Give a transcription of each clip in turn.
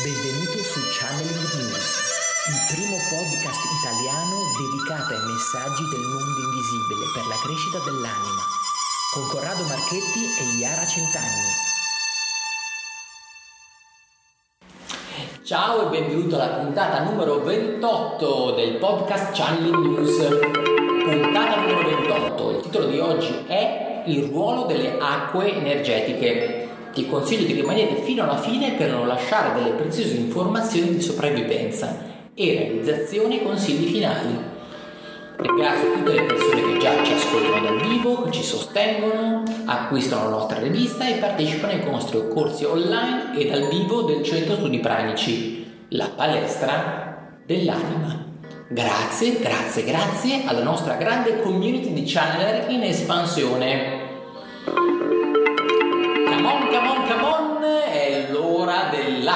Benvenuto su Channeling News, il primo podcast italiano dedicato ai messaggi del mondo invisibile per la crescita dell'anima, con Corrado Marchetti e Iara Centanni. Ciao e benvenuto alla puntata numero 28 del podcast Channeling News. Puntata numero 28. Il titolo di oggi è Il ruolo delle acque energetiche ti consiglio di rimanere fino alla fine per non lasciare delle preziose informazioni di sopravvivenza e realizzazione e consigli finali. Ringrazio tutte le persone che già ci ascoltano dal vivo, ci sostengono, acquistano la nostra rivista e partecipano ai nostri corsi online e dal vivo del Centro Studi Pranici, la palestra dell'anima. Grazie, grazie, grazie alla nostra grande community di channeler in espansione.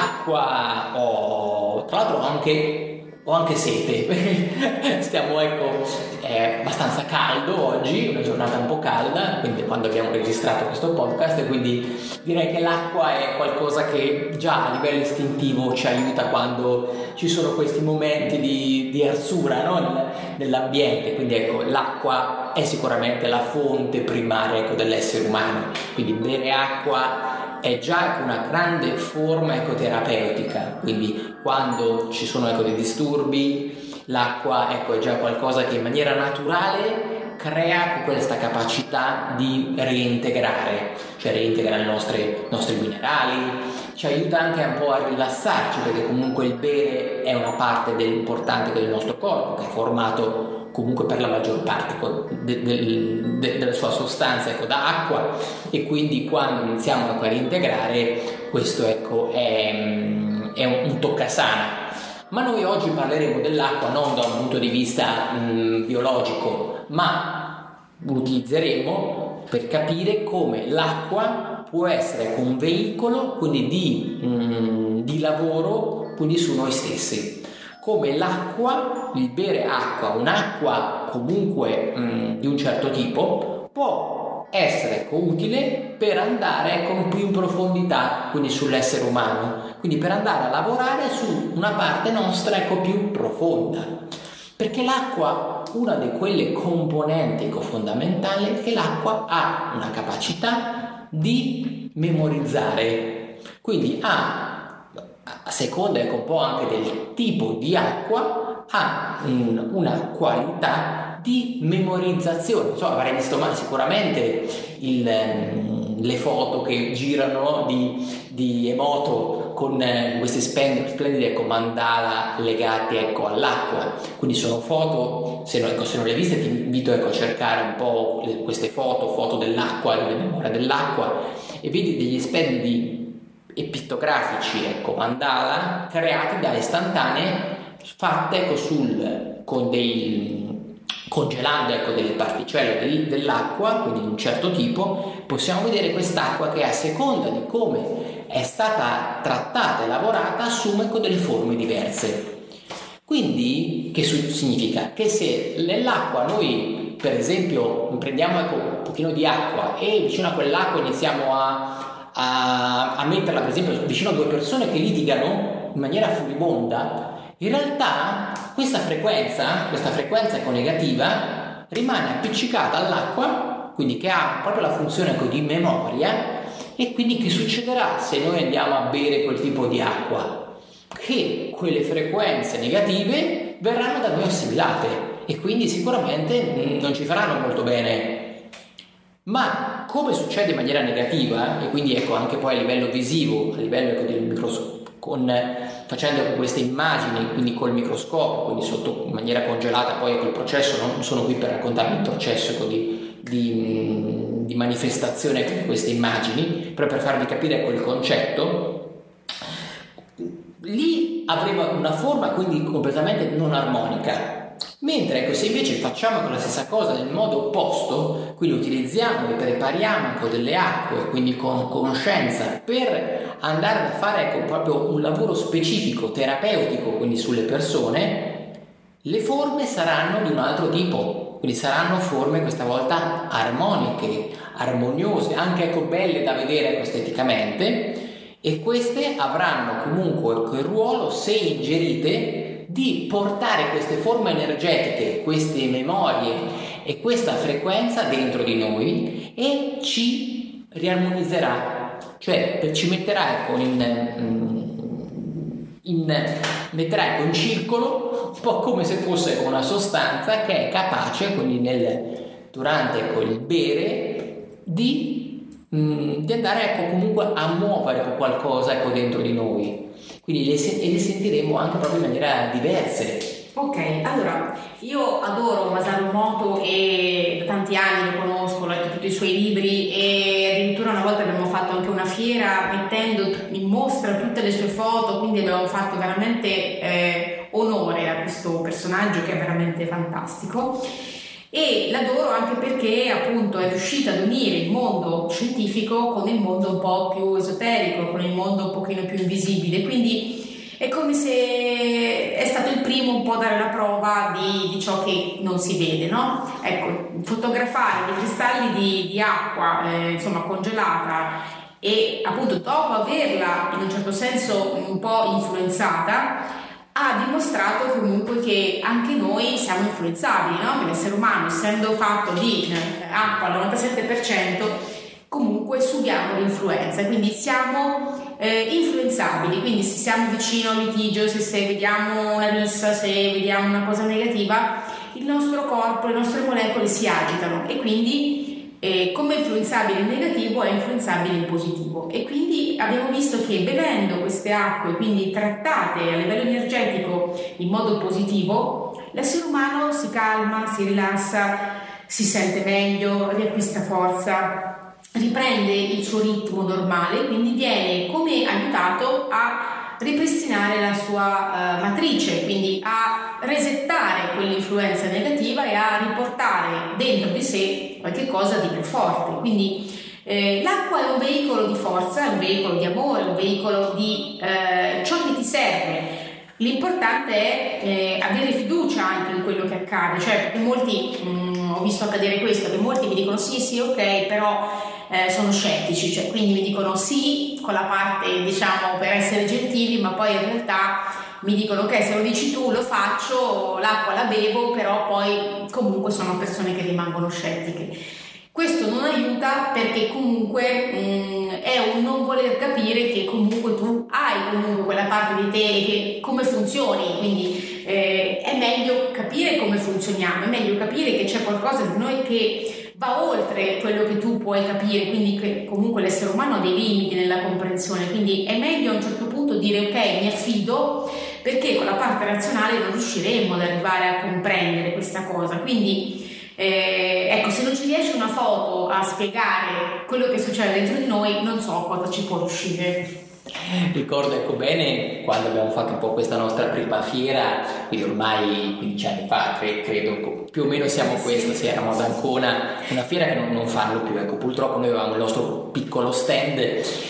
Dell'acqua ho tra l'altro anche, ho anche sete stiamo ecco è abbastanza caldo oggi una giornata un po' calda quindi quando abbiamo registrato questo podcast quindi direi che l'acqua è qualcosa che già a livello istintivo ci aiuta quando ci sono questi momenti di, di arsura no? nell'ambiente quindi ecco l'acqua è sicuramente la fonte primaria ecco, dell'essere umano quindi bere acqua è già una grande forma ecoterapeutica, quindi quando ci sono ecco, dei disturbi, l'acqua ecco, è già qualcosa che in maniera naturale crea questa capacità di reintegrare, cioè reintegra i nostri, nostri minerali, ci aiuta anche un po' a rilassarci perché comunque il bere è una parte importante del nostro corpo che è formato comunque per la maggior parte de, de, de, della sua sostanza ecco, da acqua e quindi quando iniziamo a reintegrare questo ecco, è, è un, un toccasana. Ma noi oggi parleremo dell'acqua non da un punto di vista mh, biologico, ma utilizzeremo per capire come l'acqua può essere un veicolo quindi di, mh, di lavoro quindi su noi stessi come l'acqua, il bere acqua, un'acqua comunque mh, mm, di un certo tipo, può essere ecco, utile per andare con più in profondità, quindi sull'essere umano, quindi per andare a lavorare su una parte nostra ecco, più profonda. Perché l'acqua, una di quelle componenti ecco, fondamentali, è che l'acqua ha una capacità di memorizzare, quindi ha a seconda ecco, un po' anche del tipo di acqua, ha un, una qualità di memorizzazione. So, avrei visto ma sicuramente il, mm, le foto che girano di, di Emoto con eh, questi splendidi ecco, mandala legati ecco, all'acqua. Quindi sono foto, se non, ecco, se non le hai viste ti invito ecco, a cercare un po' le, queste foto, foto dell'acqua, delle memoria dell'acqua e vedi degli splendidi e pittografici, ecco, mandala, creati da istantanee fatte ecco, sul, con dei, congelando ecco, delle particelle del, dell'acqua, quindi di un certo tipo, possiamo vedere quest'acqua che a seconda di come è stata trattata e lavorata assume ecco, delle forme diverse. Quindi, che significa? Che se nell'acqua noi, per esempio, prendiamo ecco, un pochino di acqua e vicino a quell'acqua iniziamo a a, a metterla per esempio vicino a due persone che litigano in maniera furibonda, in realtà questa frequenza, questa frequenza econegativa, rimane appiccicata all'acqua, quindi che ha proprio la funzione di memoria, e quindi che succederà se noi andiamo a bere quel tipo di acqua? Che quelle frequenze negative verranno da noi assimilate e quindi sicuramente non ci faranno molto bene ma come succede in maniera negativa, e quindi ecco anche poi a livello visivo, a livello ecco, del microscopio, con, facendo queste immagini, quindi col microscopio, quindi sotto in maniera congelata, poi ecco il processo, non sono qui per raccontarvi il processo ecco, di, di, di, manifestazione di queste immagini, però per farvi capire ecco, concetto, lì avremo una forma quindi completamente non armonica, Mentre ecco, se invece facciamo la stessa cosa nel modo opposto, quindi utilizziamo e prepariamo con delle acque, quindi con conoscenza, per andare a fare ecco, proprio un lavoro specifico, terapeutico, quindi sulle persone, le forme saranno di un altro tipo, quindi saranno forme questa volta armoniche, armoniose, anche ecco, belle da vedere esteticamente. E queste avranno comunque quel ruolo, se ingerite, di portare queste forme energetiche, queste memorie e questa frequenza dentro di noi e ci riarmonizzerà, cioè ci metterà ecco, in, in, metterà ecco, in circolo un po' come se fosse una sostanza che è capace, quindi nel, durante ecco, il bere, di, mh, di andare ecco, comunque a muovere qualcosa ecco, dentro di noi. Quindi le, e le sentiremo anche proprio in maniera diverse. Ok, allora io adoro Masaru Moto e da tanti anni lo conosco, ho letto tutti i suoi libri e addirittura una volta abbiamo fatto anche una fiera mettendo in mostra tutte le sue foto, quindi abbiamo fatto veramente eh, onore a questo personaggio che è veramente fantastico e l'adoro anche perché appunto è riuscita ad unire il mondo scientifico con il mondo un po' più esoterico, con il mondo un pochino più invisibile, quindi è come se è stato il primo un po' a dare la prova di, di ciò che non si vede, no? Ecco, fotografare dei cristalli di, di acqua, eh, insomma, congelata e appunto dopo averla in un certo senso un po' influenzata, ha dimostrato comunque che anche noi siamo influenzabili, no? L'essere umano, essendo fatto di eh, acqua al 97%, comunque subiamo l'influenza, quindi siamo eh, influenzabili, quindi se siamo vicino a un litigio, se, se vediamo una rissa, se vediamo una cosa negativa, il nostro corpo, le nostre molecole si agitano. E quindi eh, come influenzabile in negativo è influenzabile in positivo. E quindi abbiamo visto che bevendo queste acque, quindi trattate a livello energetico in modo positivo, l'essere umano si calma, si rilassa, si sente meglio, riacquista forza, riprende il suo ritmo normale, quindi viene come aiutato a ripristinare la sua uh, matrice, quindi a resettare quell'influenza negativa e a riportare dentro di sé qualche cosa di più forte. Quindi eh, l'acqua è un veicolo di forza, è un veicolo di amore, è un veicolo di eh, ciò che ti serve. L'importante è eh, avere fiducia anche in quello che accade, cioè perché molti, mh, mm, ho visto accadere questo, che molti mi dicono sì sì ok, però eh, sono scettici, cioè quindi mi dicono sì con la parte diciamo per essere gentili, ma poi in realtà mi dicono ok se lo dici tu lo faccio, l'acqua la bevo, però poi comunque sono persone che rimangono scettiche. Questo non aiuta perché comunque mh, mm, è un non voler capire che comunque tu hai comunque quella parte di te che come funzioni, quindi eh, è meglio capire come funzioniamo, è meglio capire che c'è qualcosa di noi che va oltre quello che tu puoi capire, quindi che comunque l'essere umano ha dei limiti nella comprensione, quindi è meglio a un certo punto dire ok, mi affido perché con la parte razionale non riusciremo ad arrivare a comprendere questa cosa. Quindi eh, ecco, se non ci riesce una foto a spiegare quello che succede dentro di noi, non so cosa ci può riuscire. Ricordo ecco bene quando abbiamo fatto un po' questa nostra prima fiera, quindi ormai 15 anni fa, credo più o meno siamo questo, sì, eravamo ad Ancona, una fiera che non, non, fanno più, ecco purtroppo noi avevamo il nostro piccolo stand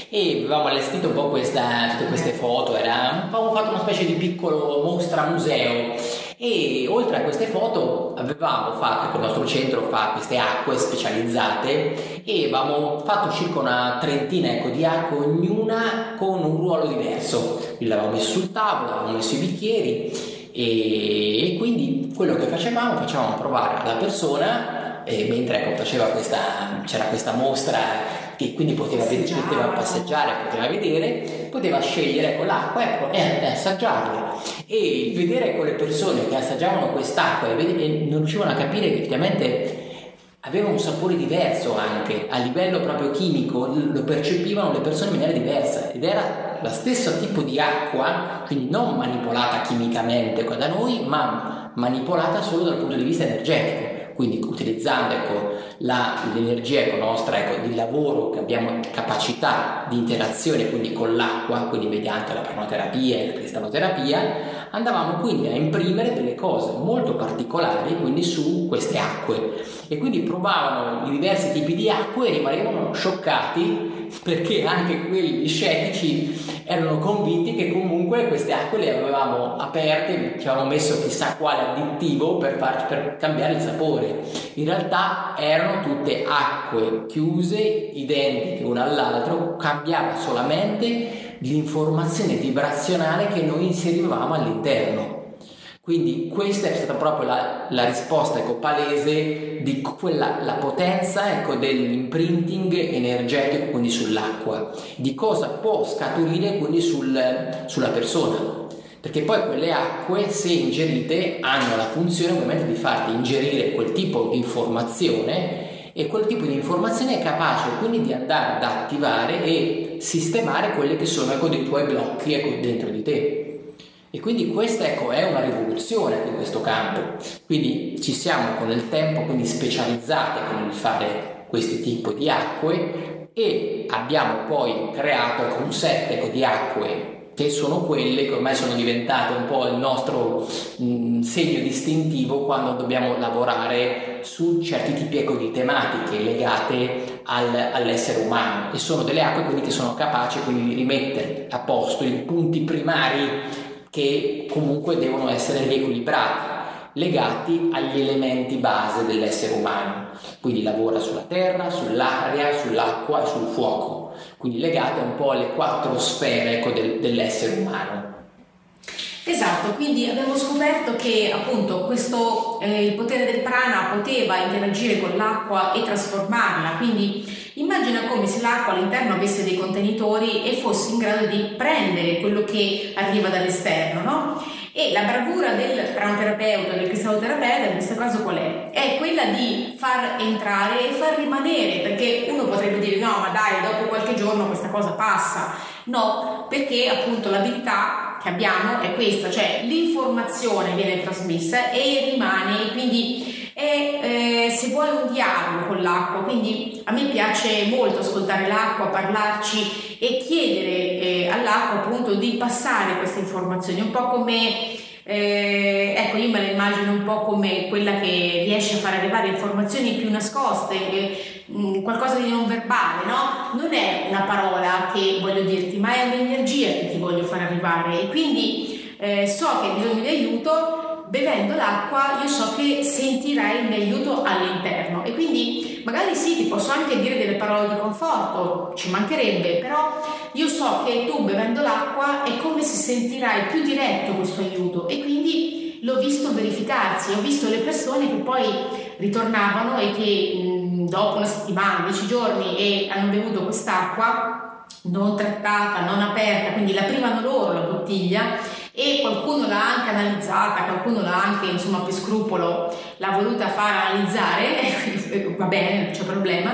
e avevamo allestito un po' questa, tutte queste foto, era, avevamo fatto una specie di piccolo mostra museo e oltre a queste foto avevamo fatto, il nostro centro fa queste acque specializzate e avevamo fatto circa una trentina ecco, di acque, ognuna con un ruolo diverso. Quindi l'avevamo messo sul tavolo, avevamo messo i bicchieri e, e quindi quello che facevamo, facevamo provare alla persona, mentre ecco, questa, c'era questa mostra che quindi poteva, vedere, poteva passeggiare, poteva vedere, poteva scegliere con l'acqua ecco, e assaggiarla. E vedere con le persone che assaggiavano quest'acqua e, e non riuscivano a capire che effettivamente aveva un sapore diverso anche a livello proprio chimico, lo percepivano le persone in maniera diversa ed era lo stesso tipo di acqua, quindi non manipolata chimicamente qua da noi, ma manipolata solo dal punto di vista energetico quindi utilizzando ecco, la, l'energia ecco, nostra ecco, di lavoro che abbiamo capacità di interazione quindi con l'acqua, quindi mediante la pranoterapia e la cristalloterapia, andavamo quindi a imprimere delle cose molto particolari quindi su queste acque e quindi provavano i diversi tipi di acque e rimanevano scioccati perché anche quelli scettici erano convinti che comunque queste acque le avevamo aperte, ci avevamo messo chissà quale additivo per, farci, per cambiare il sapore. In realtà erano tutte acque chiuse, identiche una all'altra, cambiava solamente l'informazione vibrazionale che noi inserivamo all'interno. Quindi questa è stata proprio la, la risposta ecco, palese di quella, la potenza ecco, dell'imprinting energetico quindi sull'acqua, di cosa può scaturire quindi sul, sulla persona. Perché poi quelle acque, se ingerite, hanno la funzione ovviamente di farti ingerire quel tipo di informazione e quel tipo di informazione è capace quindi di andare ad attivare e sistemare quelli che sono ecco, dei tuoi blocchi ecco, dentro di te. E quindi questa ecco, è una rivoluzione in questo campo. Quindi ci siamo con il tempo quindi specializzati nel fare questi tipi di acque e abbiamo poi creato ecco, un set ecco, di acque che sono quelle che ormai sono diventate un po' il nostro mh, segno distintivo quando dobbiamo lavorare su certi tipi ecco, di tematiche legate al, all'essere umano e sono delle acque quindi che sono capaci quindi di rimettere a posto i punti primari che comunque devono essere riequilibrati, legati agli elementi base dell'essere umano. Quindi lavora sulla terra, sull'aria, sull'acqua e sul fuoco, quindi legate un po' alle quattro sfere ecco, del, dell'essere umano. Esatto, quindi abbiamo scoperto che appunto questo, eh, il potere del prana poteva interagire con l'acqua e trasformarla, quindi immagina come se l'acqua all'interno avesse dei contenitori e fosse in grado di prendere quello che arriva dall'esterno, no? E la bravura del pranoterapeuta, del cristalloterapeuta in questo caso qual è? È quella di far entrare e far rimanere, perché uno potrebbe dire no, ma dai, dopo qualche giorno questa cosa passa. No, perché appunto l'abilità che abbiamo è questa, cioè l'informazione viene trasmessa e rimane, quindi è eh, se vuoi un dialogo con l'acqua, quindi a me piace molto ascoltare l'acqua, parlarci e chiedere eh, all'acqua appunto di passare queste informazioni, un po' come eh, ecco, io me la immagino un po' come quella che riesce a far arrivare informazioni più nascoste, eh, mh, qualcosa di non verbale, no? Non è una parola che voglio dirti, ma è un'energia che ti voglio far arrivare. E quindi eh, so che hai bisogno di aiuto, bevendo l'acqua io so che sentirai il mio aiuto all'interno. E quindi magari sì, ti posso anche dire delle parole di conforto, ci mancherebbe, però io so che tu bevendo l'acqua è come se sentirai più diretto questo aiuto. E quindi l'ho visto verificarsi, ho visto le persone che poi ritornavano e che mh, dopo una settimana, dieci giorni e hanno bevuto quest'acqua non trattata, non aperta, quindi la privano loro la bottiglia e qualcuno l'ha anche analizzata, qualcuno l'ha anche, insomma, per scrupolo l'ha voluta far analizzare, va bene, non c'è problema.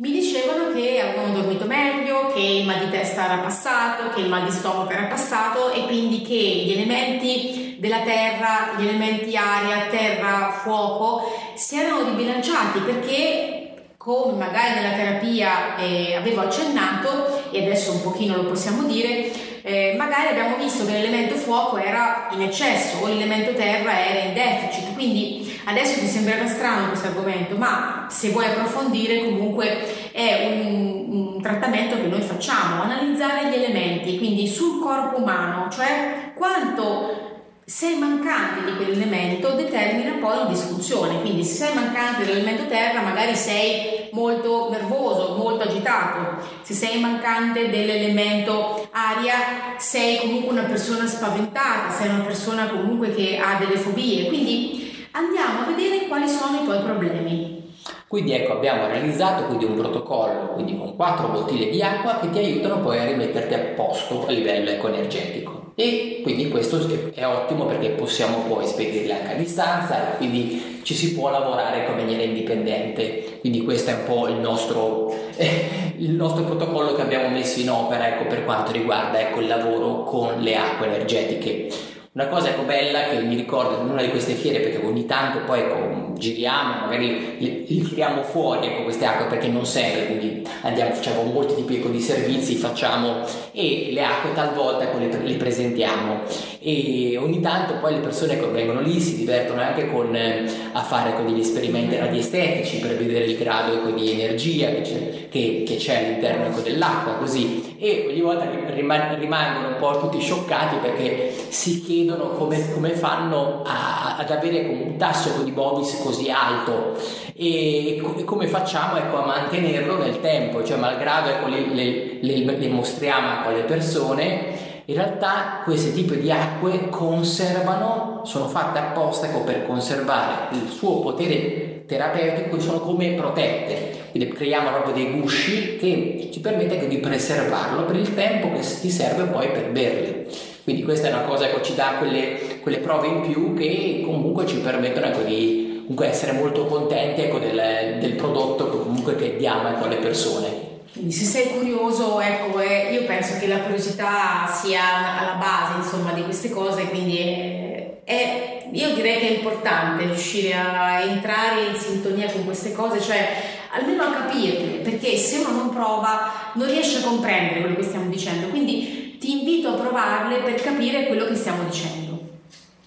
Mi dicevano che avevano dormito meglio, che il mal di testa era passato, che il mal di stomaco era passato e quindi che gli elementi della terra, gli elementi aria, terra, fuoco si erano ribilanciati perché come magari nella terapia eh, avevo accennato e adesso un pochino lo possiamo dire, eh, magari abbiamo visto che l'elemento fuoco era in eccesso o l'elemento terra era in deficit, quindi adesso ti sembrerà strano questo argomento, ma se vuoi approfondire comunque è un, un trattamento che noi facciamo, analizzare gli elementi, quindi sul corpo umano, cioè quanto sei mancante di quell'elemento determina poi una disfunzione, quindi se sei mancante dell'elemento terra magari sei molto nervoso, molto agitato, se sei mancante dell'elemento aria sei comunque una persona spaventata, sei una persona comunque che ha delle fobie, quindi andiamo a vedere quali sono i tuoi problemi. Quindi ecco abbiamo realizzato quindi un protocollo quindi con quattro bottiglie di acqua che ti aiutano poi a rimetterti a posto a livello ecco energetico e quindi questo è ottimo perché possiamo poi spedirle anche a distanza e quindi ci si può lavorare in maniera indipendente. Quindi questo è un po' il nostro, eh, il nostro protocollo che abbiamo messo in opera ecco, per quanto riguarda ecco, il lavoro con le acque energetiche Una cosa ecco bella che mi ricordo in una di queste fiere, perché ogni tanto poi ecco, giriamo, magari li, li tiriamo fuori ecco, queste acque perché non sempre, quindi andiamo, facciamo molti tipi ecco, di servizi, facciamo e le acque talvolta ecco, le, le, presentiamo. E ogni tanto poi le persone ecco, vengono lì, si divertono anche con, eh, a fare ecco, degli esperimenti radiestetici per vedere il grado ecco, di energia che c'è, che, che c'è all'interno ecco, dell'acqua, così e ogni volta rimangono un po' tutti scioccati perché si chiedono come, come fanno a, ad avere un tasso di Bovis così alto. E, e come facciamo ecco, a mantenerlo nel tempo, cioè malgrado ecco, le, le, le, le mostriamo alle persone, in realtà questi tipi di acque conservano, sono fatte apposta ecco, per conservare il suo potere terapeutico sono come protette. Quindi creiamo proprio dei gusci che ci permettono di preservarlo per il tempo che ti serve poi per berli. Quindi questa è una cosa che ci dà quelle, quelle prove in più che comunque ci permettono ecco, di comunque essere molto contenti ecco, del, del, prodotto che comunque che diamo ecco, alle persone. Quindi se sei curioso, ecco, eh, io penso che la curiosità sia alla base insomma, di queste cose, quindi è, è, io direi che è importante riuscire a entrare in sintonia con queste cose, cioè almeno a capirle, perché se uno non prova non riesce a comprendere quello che stiamo dicendo. Quindi ti invito a provarle per capire quello che stiamo dicendo.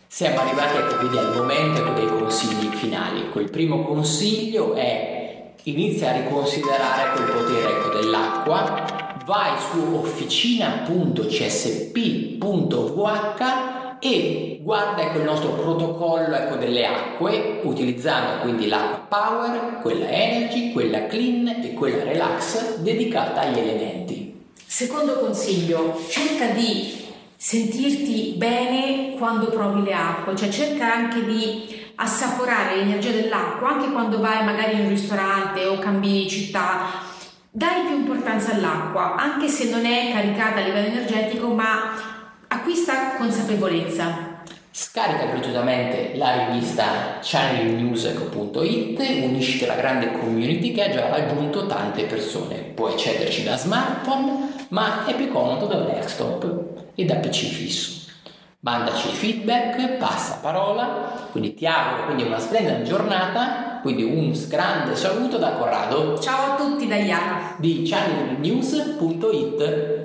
Siamo arrivati ecco, quindi al momento dei consigli finali. Ecco, il primo consiglio è inizia a riconsiderare quel potere ecco, dell'acqua, vai su officina.csp.vh e guarda ecco, il nostro protocollo ecco, delle acque utilizzando quindi l'acqua power, quella energy, quella clean e quella relax dedicata agli elementi. Secondo consiglio, cerca di sentirti bene quando provi le acque, cioè cerca anche di assaporare l'energia dell'acqua anche quando vai magari in un ristorante o cambi città. Dai più importanza all'acqua, anche se non è caricata a livello energetico, ma acquista consapevolezza. Scarica gratuitamente la rivista channelnews.it, unisci alla grande community che ha già raggiunto tante persone. Puoi accederci da smartphone, ma è più comodo da desktop e da PC fisso. Mandaci feedback, passa parola, quindi ti auguro quindi una splendida giornata, quindi un grande saluto da Corrado. Ciao a tutti da Iara di channelnews.it.